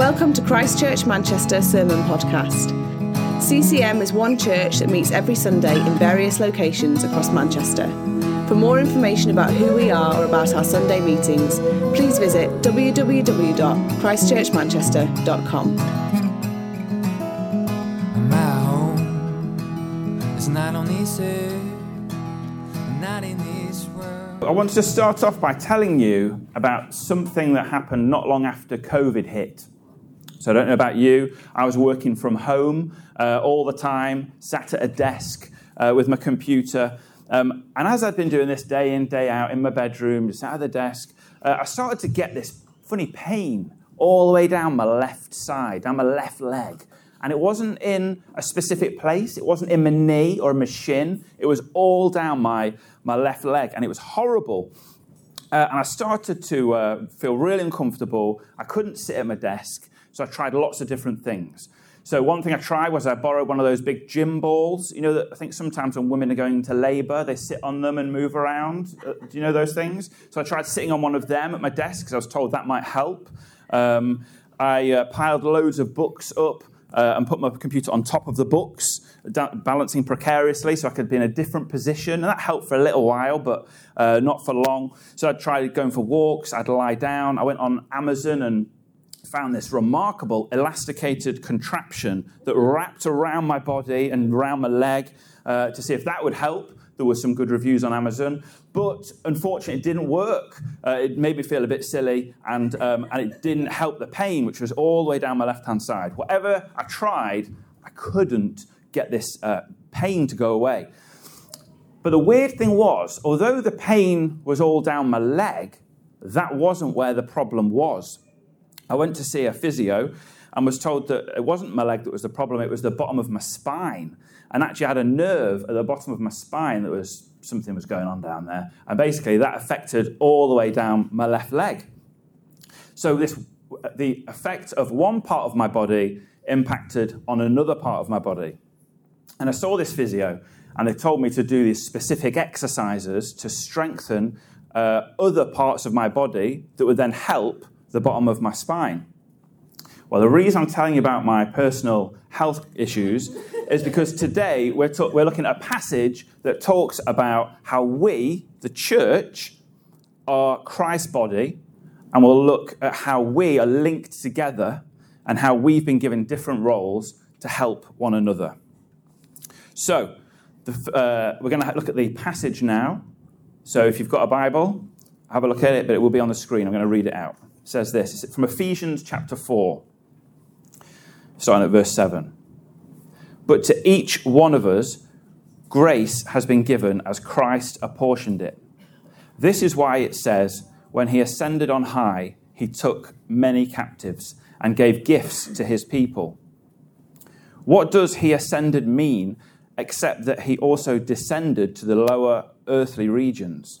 Welcome to Christchurch Manchester Sermon Podcast. CCM is one church that meets every Sunday in various locations across Manchester. For more information about who we are or about our Sunday meetings, please visit www.christchurchmanchester.com. My home is not on this earth, not in this world. I wanted to start off by telling you about something that happened not long after COVID hit. So I don't know about you. I was working from home uh, all the time, sat at a desk uh, with my computer. Um, and as I'd been doing this day in, day out in my bedroom, just sat at the desk, uh, I started to get this funny pain all the way down my left side, down my left leg. And it wasn't in a specific place, it wasn't in my knee or my shin, it was all down my, my left leg. And it was horrible. Uh, and I started to uh, feel really uncomfortable. I couldn't sit at my desk. So I tried lots of different things. So one thing I tried was I borrowed one of those big gym balls. You know that I think sometimes when women are going into labour, they sit on them and move around. Uh, do you know those things? So I tried sitting on one of them at my desk because I was told that might help. Um, I uh, piled loads of books up. Uh, and put my computer on top of the books, da- balancing precariously so I could be in a different position. And that helped for a little while, but uh, not for long. So I tried going for walks, I'd lie down. I went on Amazon and found this remarkable elasticated contraption that wrapped around my body and around my leg uh, to see if that would help. There were some good reviews on Amazon, but unfortunately, it didn't work. Uh, it made me feel a bit silly, and, um, and it didn't help the pain, which was all the way down my left hand side. Whatever I tried, I couldn't get this uh, pain to go away. But the weird thing was, although the pain was all down my leg, that wasn't where the problem was. I went to see a physio and was told that it wasn't my leg that was the problem, it was the bottom of my spine. And actually, I had a nerve at the bottom of my spine that was something was going on down there. And basically, that affected all the way down my left leg. So, this, the effect of one part of my body impacted on another part of my body. And I saw this physio, and they told me to do these specific exercises to strengthen uh, other parts of my body that would then help the bottom of my spine. Well, the reason I'm telling you about my personal health issues is because today we're, we're looking at a passage that talks about how we, the church, are Christ's body, and we'll look at how we are linked together and how we've been given different roles to help one another. So, the, uh, we're going to look at the passage now. So, if you've got a Bible, have a look at it, but it will be on the screen. I'm going to read it out says this it's from Ephesians chapter 4, starting at verse 7. But to each one of us, grace has been given as Christ apportioned it. This is why it says, when he ascended on high, he took many captives and gave gifts to his people. What does he ascended mean except that he also descended to the lower earthly regions?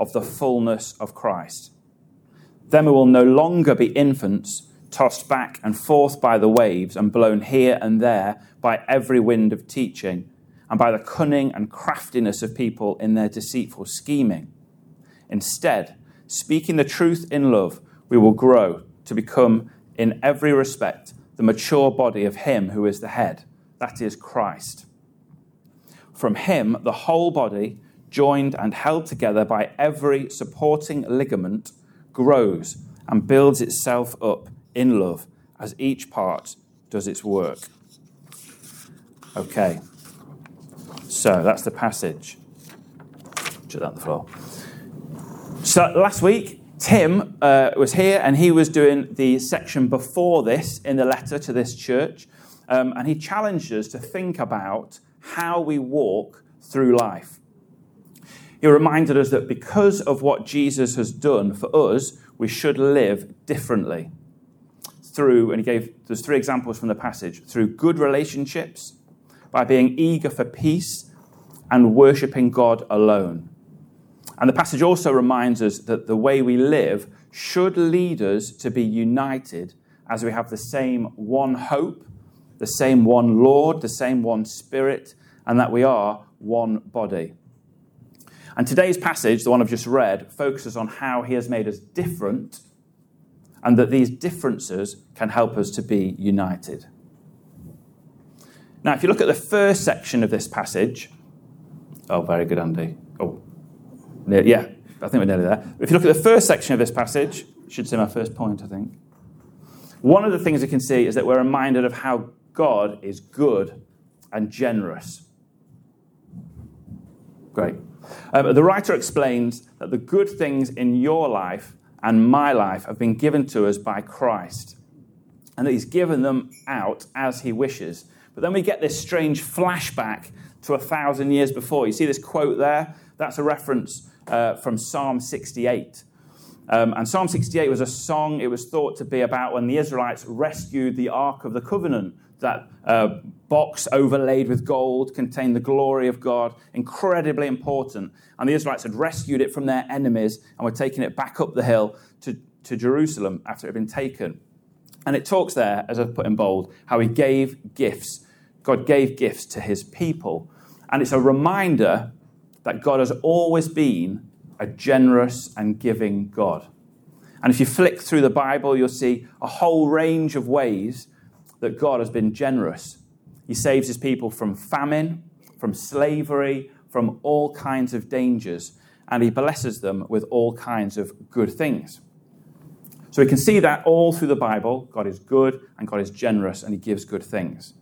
of the fullness of Christ. Then we will no longer be infants, tossed back and forth by the waves and blown here and there by every wind of teaching, and by the cunning and craftiness of people in their deceitful scheming. Instead, speaking the truth in love, we will grow to become, in every respect, the mature body of Him who is the head, that is Christ. From Him, the whole body, joined and held together by every supporting ligament, grows and builds itself up in love as each part does its work. Okay, so that's the passage. Shut that on the floor. So last week, Tim uh, was here and he was doing the section before this in the letter to this church. Um, and he challenged us to think about how we walk through life. He reminded us that because of what Jesus has done for us, we should live differently. through, and he gave, there's three examples from the passage, through good relationships, by being eager for peace, and worshipping God alone. And the passage also reminds us that the way we live should lead us to be united as we have the same one hope, the same one Lord, the same one Spirit, and that we are one body. And today's passage, the one I've just read, focuses on how he has made us different and that these differences can help us to be united. Now, if you look at the first section of this passage, oh, very good, Andy. Oh, yeah, I think we're nearly there. If you look at the first section of this passage, should say my first point, I think. One of the things you can see is that we're reminded of how God is good and generous. Great. Um, the writer explains that the good things in your life and my life have been given to us by Christ, and that He's given them out as He wishes. But then we get this strange flashback to a thousand years before. You see this quote there? That's a reference uh, from Psalm 68. Um, and Psalm 68 was a song, it was thought to be about when the Israelites rescued the Ark of the Covenant. That uh, box overlaid with gold contained the glory of God, incredibly important. And the Israelites had rescued it from their enemies and were taking it back up the hill to, to Jerusalem after it had been taken. And it talks there, as I've put in bold, how he gave gifts. God gave gifts to his people. And it's a reminder that God has always been a generous and giving God. And if you flick through the Bible, you'll see a whole range of ways that God has been generous. He saves his people from famine, from slavery, from all kinds of dangers, and he blesses them with all kinds of good things. So we can see that all through the Bible. God is good and God is generous and he gives good things.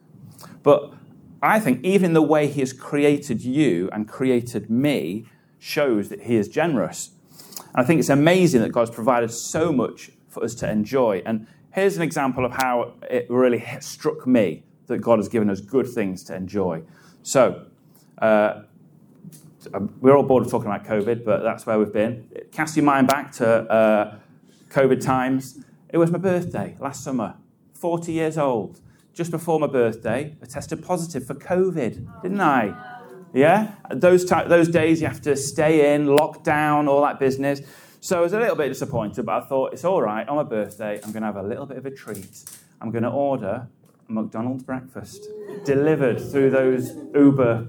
But I think even the way he has created you and created me shows that he is generous. And I think it's amazing that God's provided so much for us to enjoy. And here's an example of how it really struck me that God has given us good things to enjoy. So, uh, we're all bored of talking about COVID, but that's where we've been. Cast your mind back to uh, COVID times. It was my birthday last summer, 40 years old. Just before my birthday, I tested positive for COVID, didn't I? Yeah? Those, type, those days you have to stay in, lock down, all that business. So I was a little bit disappointed, but I thought it's all right. On my birthday, I'm going to have a little bit of a treat. I'm going to order a McDonald's breakfast delivered through those Uber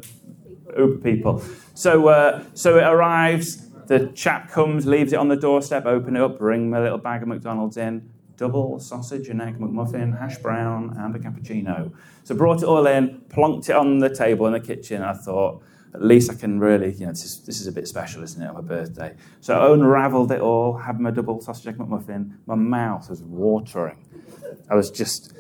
Uber people. So, uh, so it arrives. The chap comes, leaves it on the doorstep, open it up, bring my little bag of McDonald's in, double sausage and egg McMuffin, hash brown, and a cappuccino. So brought it all in, plonked it on the table in the kitchen. I thought, at least I can really, you know, this is, this is a bit special, isn't it, on my birthday? So I unravelled it all, had my double sausage egg McMuffin. My mouth was watering. I was just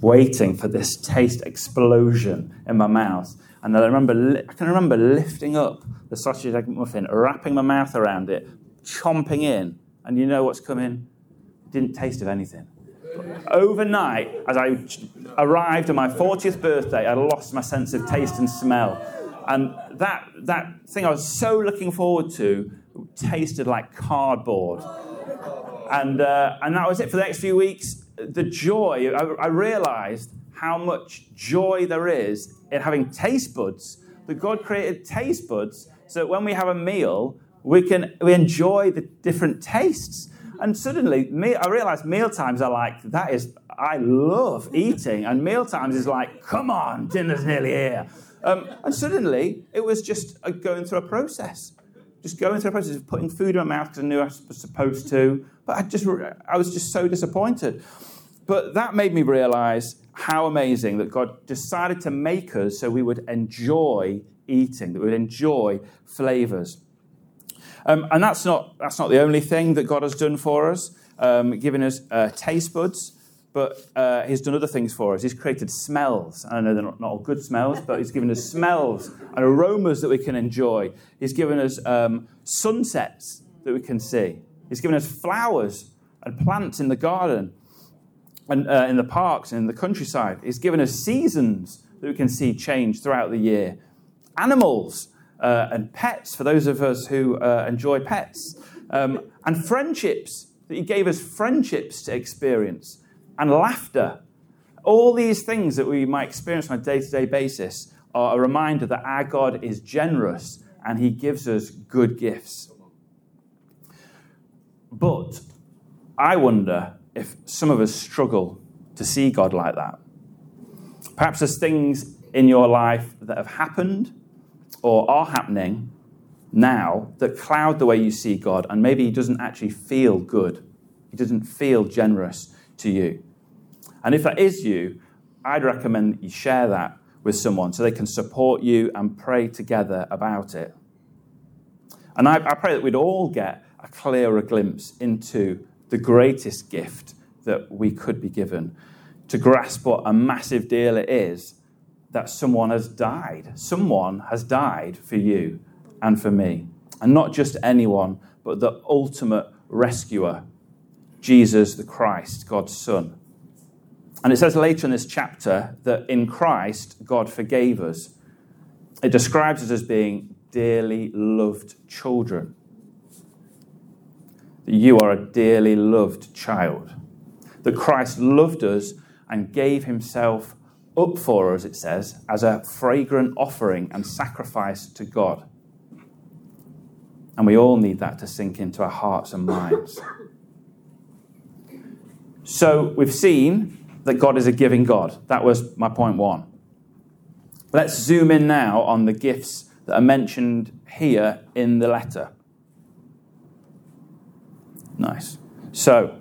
waiting for this taste explosion in my mouth. And then I remember, I can remember lifting up the sausage egg McMuffin, wrapping my mouth around it, chomping in, and you know what's coming? Didn't taste of anything. Overnight, as I arrived on my 40th birthday, I lost my sense of taste and smell. And that, that thing I was so looking forward to tasted like cardboard. And, uh, and that was it for the next few weeks. The joy, I, I realized how much joy there is in having taste buds. That God created taste buds so that when we have a meal, we can we enjoy the different tastes. And suddenly, me, I realized meal times are like, that is, I love eating. And meal times is like, come on, dinner's nearly here. Um, and suddenly, it was just going through a process. Just going through a process of putting food in my mouth because I knew I was supposed to. But I just, I was just so disappointed. But that made me realize how amazing that God decided to make us so we would enjoy eating, that we would enjoy flavors. Um, and that's not, that's not the only thing that God has done for us, um, giving us uh, taste buds, but uh, He's done other things for us. He's created smells. I know they're not, not all good smells, but He's given us smells and aromas that we can enjoy. He's given us um, sunsets that we can see. He's given us flowers and plants in the garden and uh, in the parks and in the countryside. He's given us seasons that we can see change throughout the year. Animals uh, and pets, for those of us who uh, enjoy pets, um, and friendships, that He gave us friendships to experience. And laughter. All these things that we might experience on a day to day basis are a reminder that our God is generous and he gives us good gifts. But I wonder if some of us struggle to see God like that. Perhaps there's things in your life that have happened or are happening now that cloud the way you see God, and maybe He doesn't actually feel good. He doesn't feel generous to you. And if that is you, I'd recommend that you share that with someone so they can support you and pray together about it. And I, I pray that we'd all get a clearer glimpse into the greatest gift that we could be given to grasp what a massive deal it is that someone has died. Someone has died for you and for me. And not just anyone, but the ultimate rescuer, Jesus the Christ, God's Son. And it says later in this chapter that in Christ, God forgave us. It describes us as being dearly loved children. That you are a dearly loved child. That Christ loved us and gave himself up for us, it says, as a fragrant offering and sacrifice to God. And we all need that to sink into our hearts and minds. So we've seen that God is a giving God. That was my point one. Let's zoom in now on the gifts that are mentioned here in the letter. Nice. So,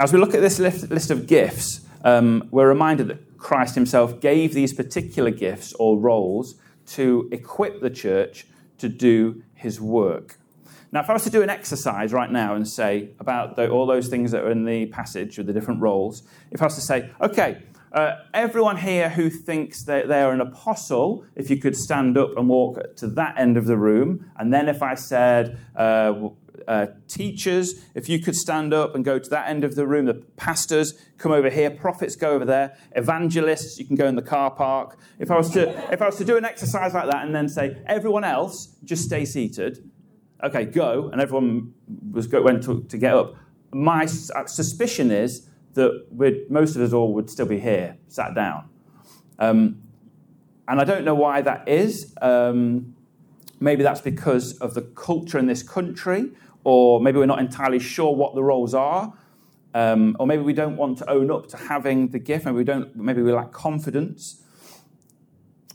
as we look at this list of gifts, um, we're reminded that Christ himself gave these particular gifts or roles to equip the church to do his work. Now, if I was to do an exercise right now and say about the, all those things that are in the passage with the different roles, if I was to say, okay, uh, everyone here who thinks that they are an apostle, if you could stand up and walk to that end of the room, and then if I said uh, uh, teachers, if you could stand up and go to that end of the room, the pastors come over here, prophets go over there, evangelists, you can go in the car park. If I was to, if I was to do an exercise like that and then say, everyone else, just stay seated, okay, go, and everyone was go, went to, to get up. My uh, suspicion is that most of us all would still be here, sat down. Um, and I don't know why that is. Um, maybe that's because of the culture in this country, or maybe we're not entirely sure what the roles are. Um, or maybe we don't want to own up to having the gift. Maybe we don't. Maybe we lack confidence.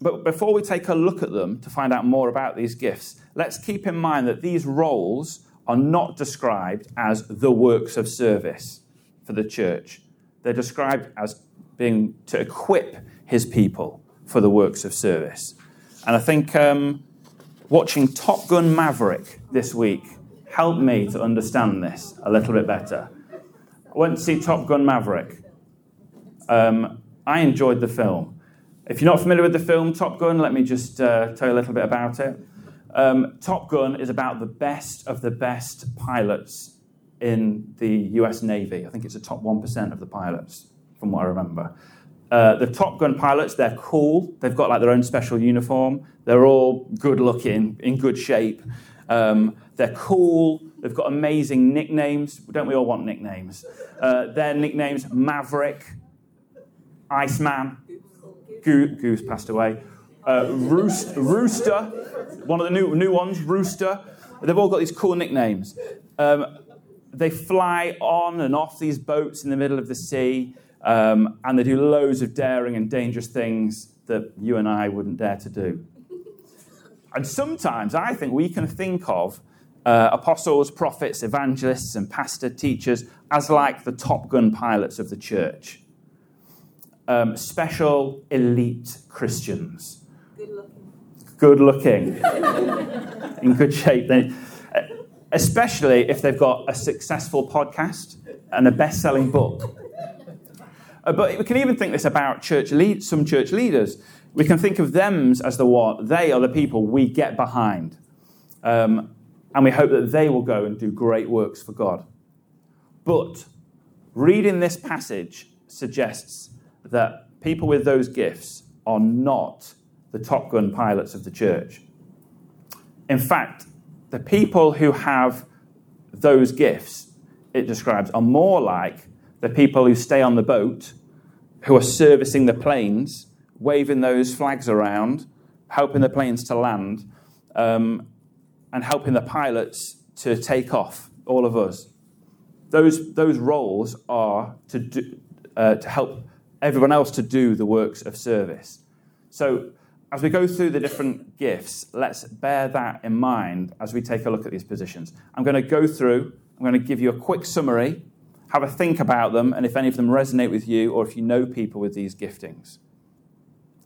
But before we take a look at them to find out more about these gifts, let's keep in mind that these roles are not described as the works of service for the church. They're described as being to equip his people for the works of service. And I think um, watching Top Gun Maverick this week helped me to understand this a little bit better. I went to see Top Gun Maverick. Um, I enjoyed the film. If you're not familiar with the film Top Gun, let me just uh, tell you a little bit about it. Um, Top Gun is about the best of the best pilots in the US Navy. I think it's the top 1% of the pilots, from what I remember. Uh, the Top Gun pilots, they're cool. They've got like their own special uniform. They're all good looking, in good shape. Um, they're cool. They've got amazing nicknames. Don't we all want nicknames? Uh, their nicknames Maverick, Iceman, Goose, passed away, uh, Roost, Rooster, one of the new, new ones, Rooster. They've all got these cool nicknames. Um, they fly on and off these boats in the middle of the sea, um, and they do loads of daring and dangerous things that you and I wouldn't dare to do. And sometimes I think we can think of uh, apostles, prophets, evangelists, and pastor teachers as like the Top Gun pilots of the church. Um, special elite Christians good looking, Good looking. in good shape. They, especially if they've got a successful podcast and a best selling book. Uh, but we can even think this about church lead, some church leaders. We can think of them as the what they are the people we get behind. Um, and we hope that they will go and do great works for God. But reading this passage suggests that people with those gifts are not the Top Gun pilots of the church. In fact, the people who have those gifts, it describes, are more like the people who stay on the boat, who are servicing the planes, waving those flags around, helping the planes to land, um, and helping the pilots to take off, all of us. Those, those roles are to, do, uh, to help everyone else to do the works of service. So, as we go through the different gifts, let's bear that in mind as we take a look at these positions. I'm going to go through, I'm going to give you a quick summary, have a think about them, and if any of them resonate with you or if you know people with these giftings.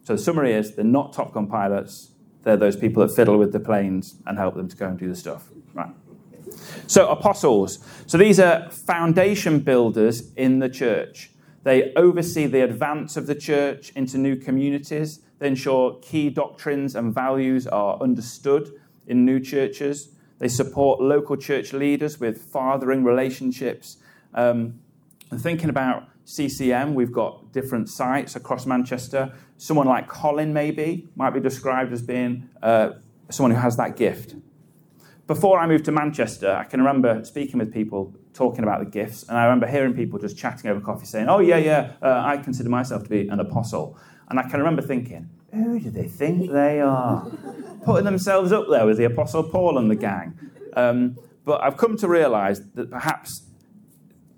So, the summary is they're not Top Gun pilots, they're those people that fiddle with the planes and help them to go and do the stuff. Right. So, apostles. So, these are foundation builders in the church. They oversee the advance of the church into new communities. They ensure key doctrines and values are understood in new churches. They support local church leaders with fathering relationships. Um, and thinking about CCM, we've got different sites across Manchester. Someone like Colin, maybe, might be described as being uh, someone who has that gift. Before I moved to Manchester, I can remember speaking with people talking about the gifts, and I remember hearing people just chatting over coffee saying, Oh, yeah, yeah, uh, I consider myself to be an apostle. And I can remember thinking, Who do they think they are? Putting themselves up there with the Apostle Paul and the gang. Um, but I've come to realize that perhaps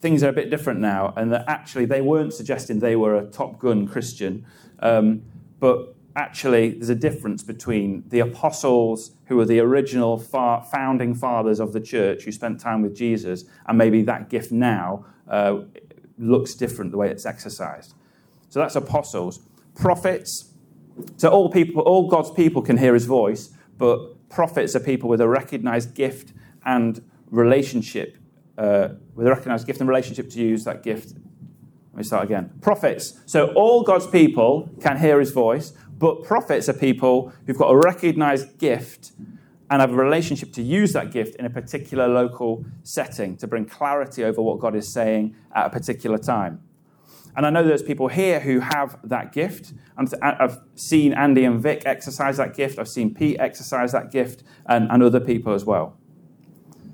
things are a bit different now, and that actually they weren't suggesting they were a top gun Christian, um, but actually there's a difference between the apostles who were the original founding fathers of the church who spent time with Jesus, and maybe that gift now uh, looks different the way it's exercised. So that's apostles. Prophets. So all people, all God's people can hear his voice, but prophets are people with a recognized gift and relationship uh, with a recognized gift and relationship to use that gift. Let me start again. Prophets. So all God's people can hear his voice, but prophets are people who've got a recognized gift and have a relationship to use that gift in a particular local setting to bring clarity over what God is saying at a particular time. And I know there's people here who have that gift. I've seen Andy and Vic exercise that gift. I've seen Pete exercise that gift and, and other people as well.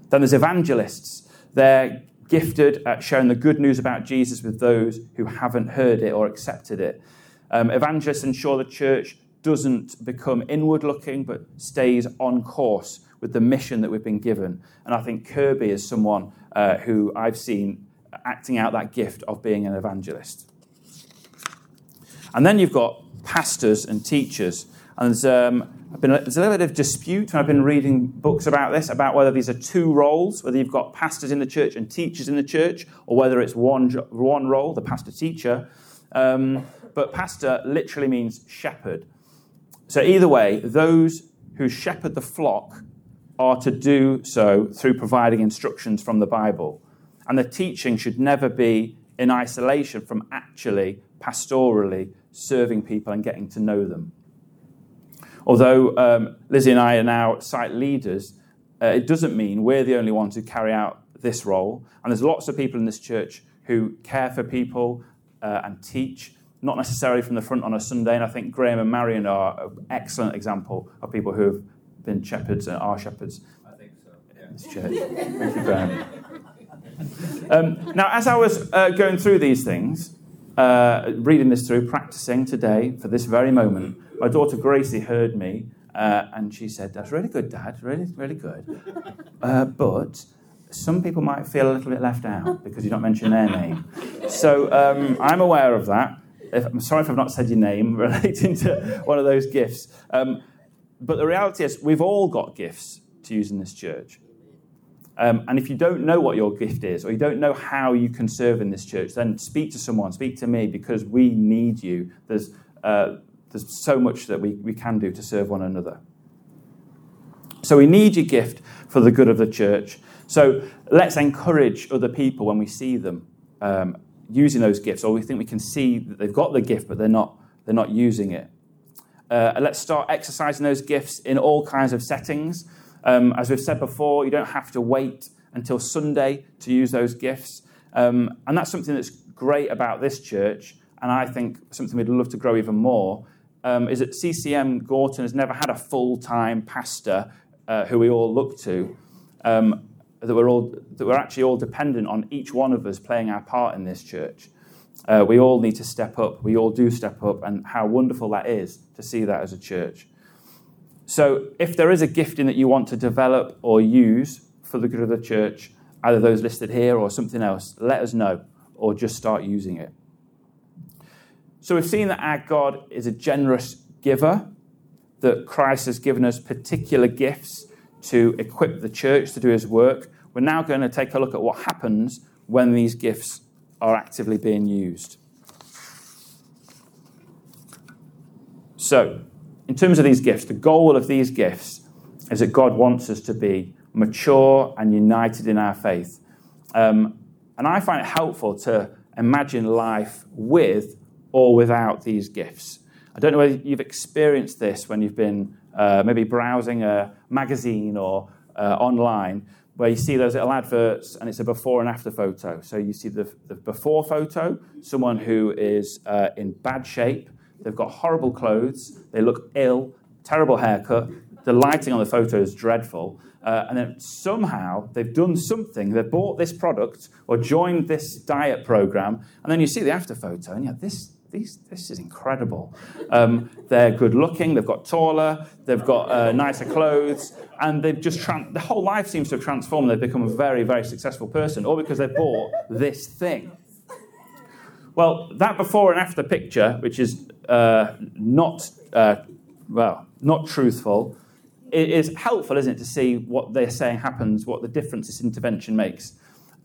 Then there's evangelists. They're gifted at sharing the good news about Jesus with those who haven't heard it or accepted it. Um, evangelists ensure the church doesn't become inward looking, but stays on course with the mission that we've been given. And I think Kirby is someone uh, who I've seen acting out that gift of being an evangelist. And then you've got pastors and teachers. And there's, um, been, there's a little bit of dispute when I've been reading books about this, about whether these are two roles, whether you've got pastors in the church and teachers in the church, or whether it's one, one role, the pastor teacher. Um, but pastor literally means shepherd. So, either way, those who shepherd the flock are to do so through providing instructions from the Bible. And the teaching should never be in isolation from actually pastorally serving people and getting to know them. Although um, Lizzie and I are now site leaders, uh, it doesn't mean we're the only ones who carry out this role. And there's lots of people in this church who care for people uh, and teach, not necessarily from the front on a Sunday. And I think Graham and Marion are an excellent example of people who have been shepherds and are shepherds. I think so. Yeah. in This church. Thank you, Graham. Um, now, as I was uh, going through these things, uh, reading this through, practicing today for this very moment, my daughter Gracie heard me uh, and she said, That's really good, Dad, really, really good. Uh, but some people might feel a little bit left out because you don't mention their name. So um, I'm aware of that. If, I'm sorry if I've not said your name relating to one of those gifts. Um, but the reality is, we've all got gifts to use in this church. Um, and if you don't know what your gift is, or you don't know how you can serve in this church, then speak to someone, speak to me, because we need you. There's, uh, there's so much that we, we can do to serve one another. So we need your gift for the good of the church. So let's encourage other people when we see them um, using those gifts, or we think we can see that they've got the gift, but they're not, they're not using it. Uh, let's start exercising those gifts in all kinds of settings. Um, as we've said before, you don't have to wait until Sunday to use those gifts. Um, and that's something that's great about this church, and I think something we'd love to grow even more, um, is that CCM Gorton has never had a full time pastor uh, who we all look to. Um, that we're, all, that we're actually all dependent on each one of us playing our part in this church. Uh, we all need to step up. We all do step up, and how wonderful that is to see that as a church. So, if there is a gifting that you want to develop or use for the good of the church, either those listed here or something else, let us know or just start using it. So, we've seen that our God is a generous giver, that Christ has given us particular gifts to equip the church to do his work. We're now going to take a look at what happens when these gifts are actively being used. So, in terms of these gifts, the goal of these gifts is that God wants us to be mature and united in our faith. Um, and I find it helpful to imagine life with or without these gifts. I don't know whether you've experienced this when you've been uh, maybe browsing a magazine or uh, online, where you see those little adverts and it's a before and after photo. So you see the, the before photo, someone who is uh, in bad shape, they've got horrible clothes, they look ill, terrible haircut, the lighting on the photo is dreadful. Uh, and then somehow they've done something, they've bought this product or joined this diet program, and then you see the after photo, and yeah, this these, this is incredible. Um, they're good looking, they've got taller, they've got uh, nicer clothes, and they've just, tra- the whole life seems to have transformed. They've become a very, very successful person, all because they bought this thing. Well, that before and after picture, which is uh, not, uh, well, not truthful, it is helpful, isn't it, to see what they're saying happens, what the difference this intervention makes.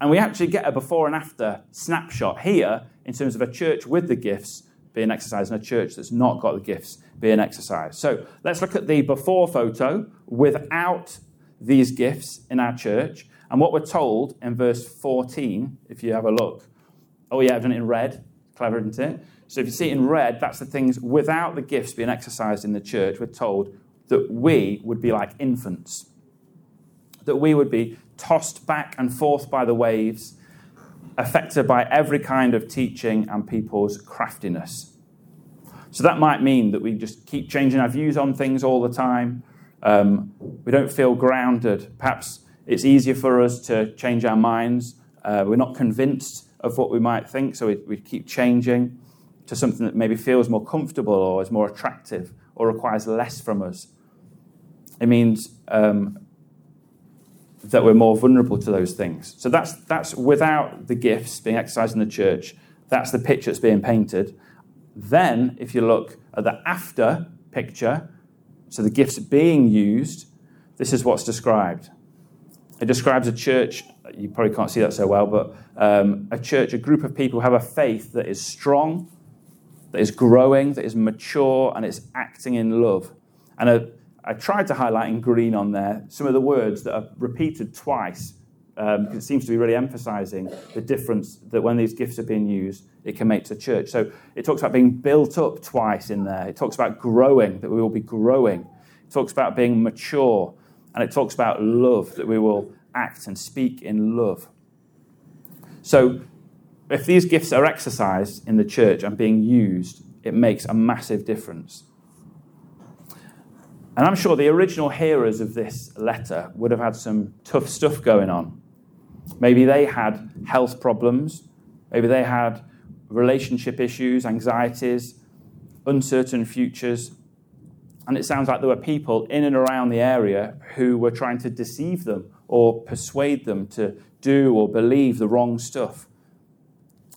And we actually get a before and after snapshot here in terms of a church with the gifts being exercised and a church that's not got the gifts being exercised. So let's look at the before photo without these gifts in our church. And what we're told in verse 14, if you have a look. Oh, yeah, I've done it in red. Clever, isn't it? So if you see it in red, that's the things without the gifts being exercised in the church. We're told that we would be like infants, that we would be tossed back and forth by the waves affected by every kind of teaching and people's craftiness. So that might mean that we just keep changing our views on things all the time. Um, we don't feel grounded. Perhaps it's easier for us to change our minds. Uh, we're not convinced of what we might think, so we, we keep changing to something that maybe feels more comfortable or is more attractive or requires less from us. It means um, that we're more vulnerable to those things. So that's, that's without the gifts being exercised in the church. That's the picture that's being painted. Then, if you look at the after picture, so the gifts being used, this is what's described. It describes a church, you probably can't see that so well, but um, a church, a group of people who have a faith that is strong, that is growing, that is mature, and it's acting in love. And a, I tried to highlight in green on there some of the words that are repeated twice um, it seems to be really emphasizing the difference that when these gifts are being used, it can make to church. So it talks about being built up twice in there. It talks about growing, that we will be growing. It talks about being mature. And it talks about love, that we will act and speak in love. So if these gifts are exercised in the church and being used, it makes a massive difference. And I'm sure the original hearers of this letter would have had some tough stuff going on. Maybe they had health problems, maybe they had relationship issues, anxieties, uncertain futures. And it sounds like there were people in and around the area who were trying to deceive them or persuade them to do or believe the wrong stuff.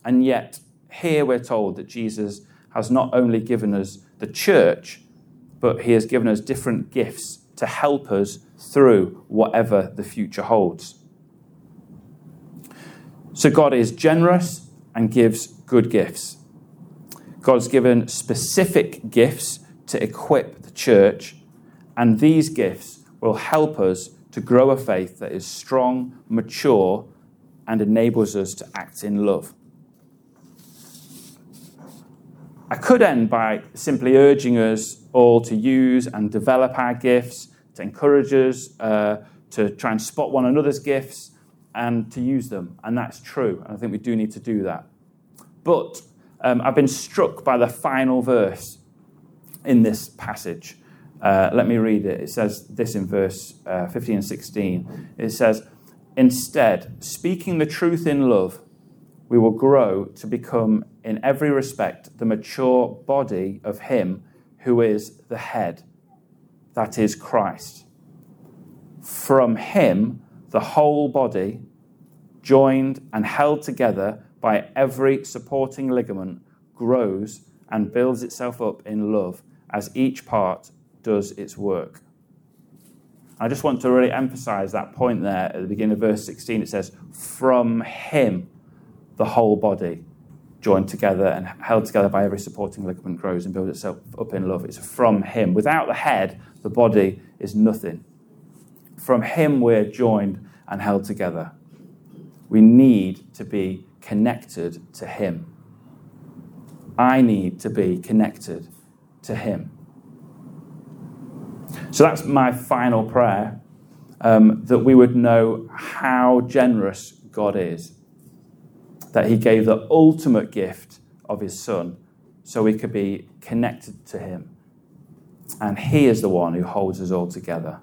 And yet, here we're told that Jesus has not only given us the church, but He has given us different gifts to help us through whatever the future holds. So God is generous and gives good gifts. God's given specific gifts to equip the church, and these gifts will help us to grow a faith that is strong, mature, and enables us to act in love. I could end by simply urging us all to use and develop our gifts, to encourage us uh, to try and spot one another's gifts and to use them. And that's true. And I think we do need to do that. But um, I've been struck by the final verse in this passage. Uh, let me read it. It says this in verse uh, 15 and 16. It says, Instead, speaking the truth in love, we will grow to become, in every respect, the mature body of Him who is the head, that is Christ. From Him, the whole body, joined and held together by every supporting ligament, grows and builds itself up in love as each part does its work. I just want to really emphasize that point there at the beginning of verse 16. It says, From him, the whole body, joined together and held together by every supporting ligament, grows and builds itself up in love. It's from him. Without the head, the body is nothing. From him, we're joined and held together. We need to be connected to him. I need to be connected to him. So that's my final prayer um, that we would know how generous God is, that He gave the ultimate gift of His Son so we could be connected to Him. And He is the one who holds us all together.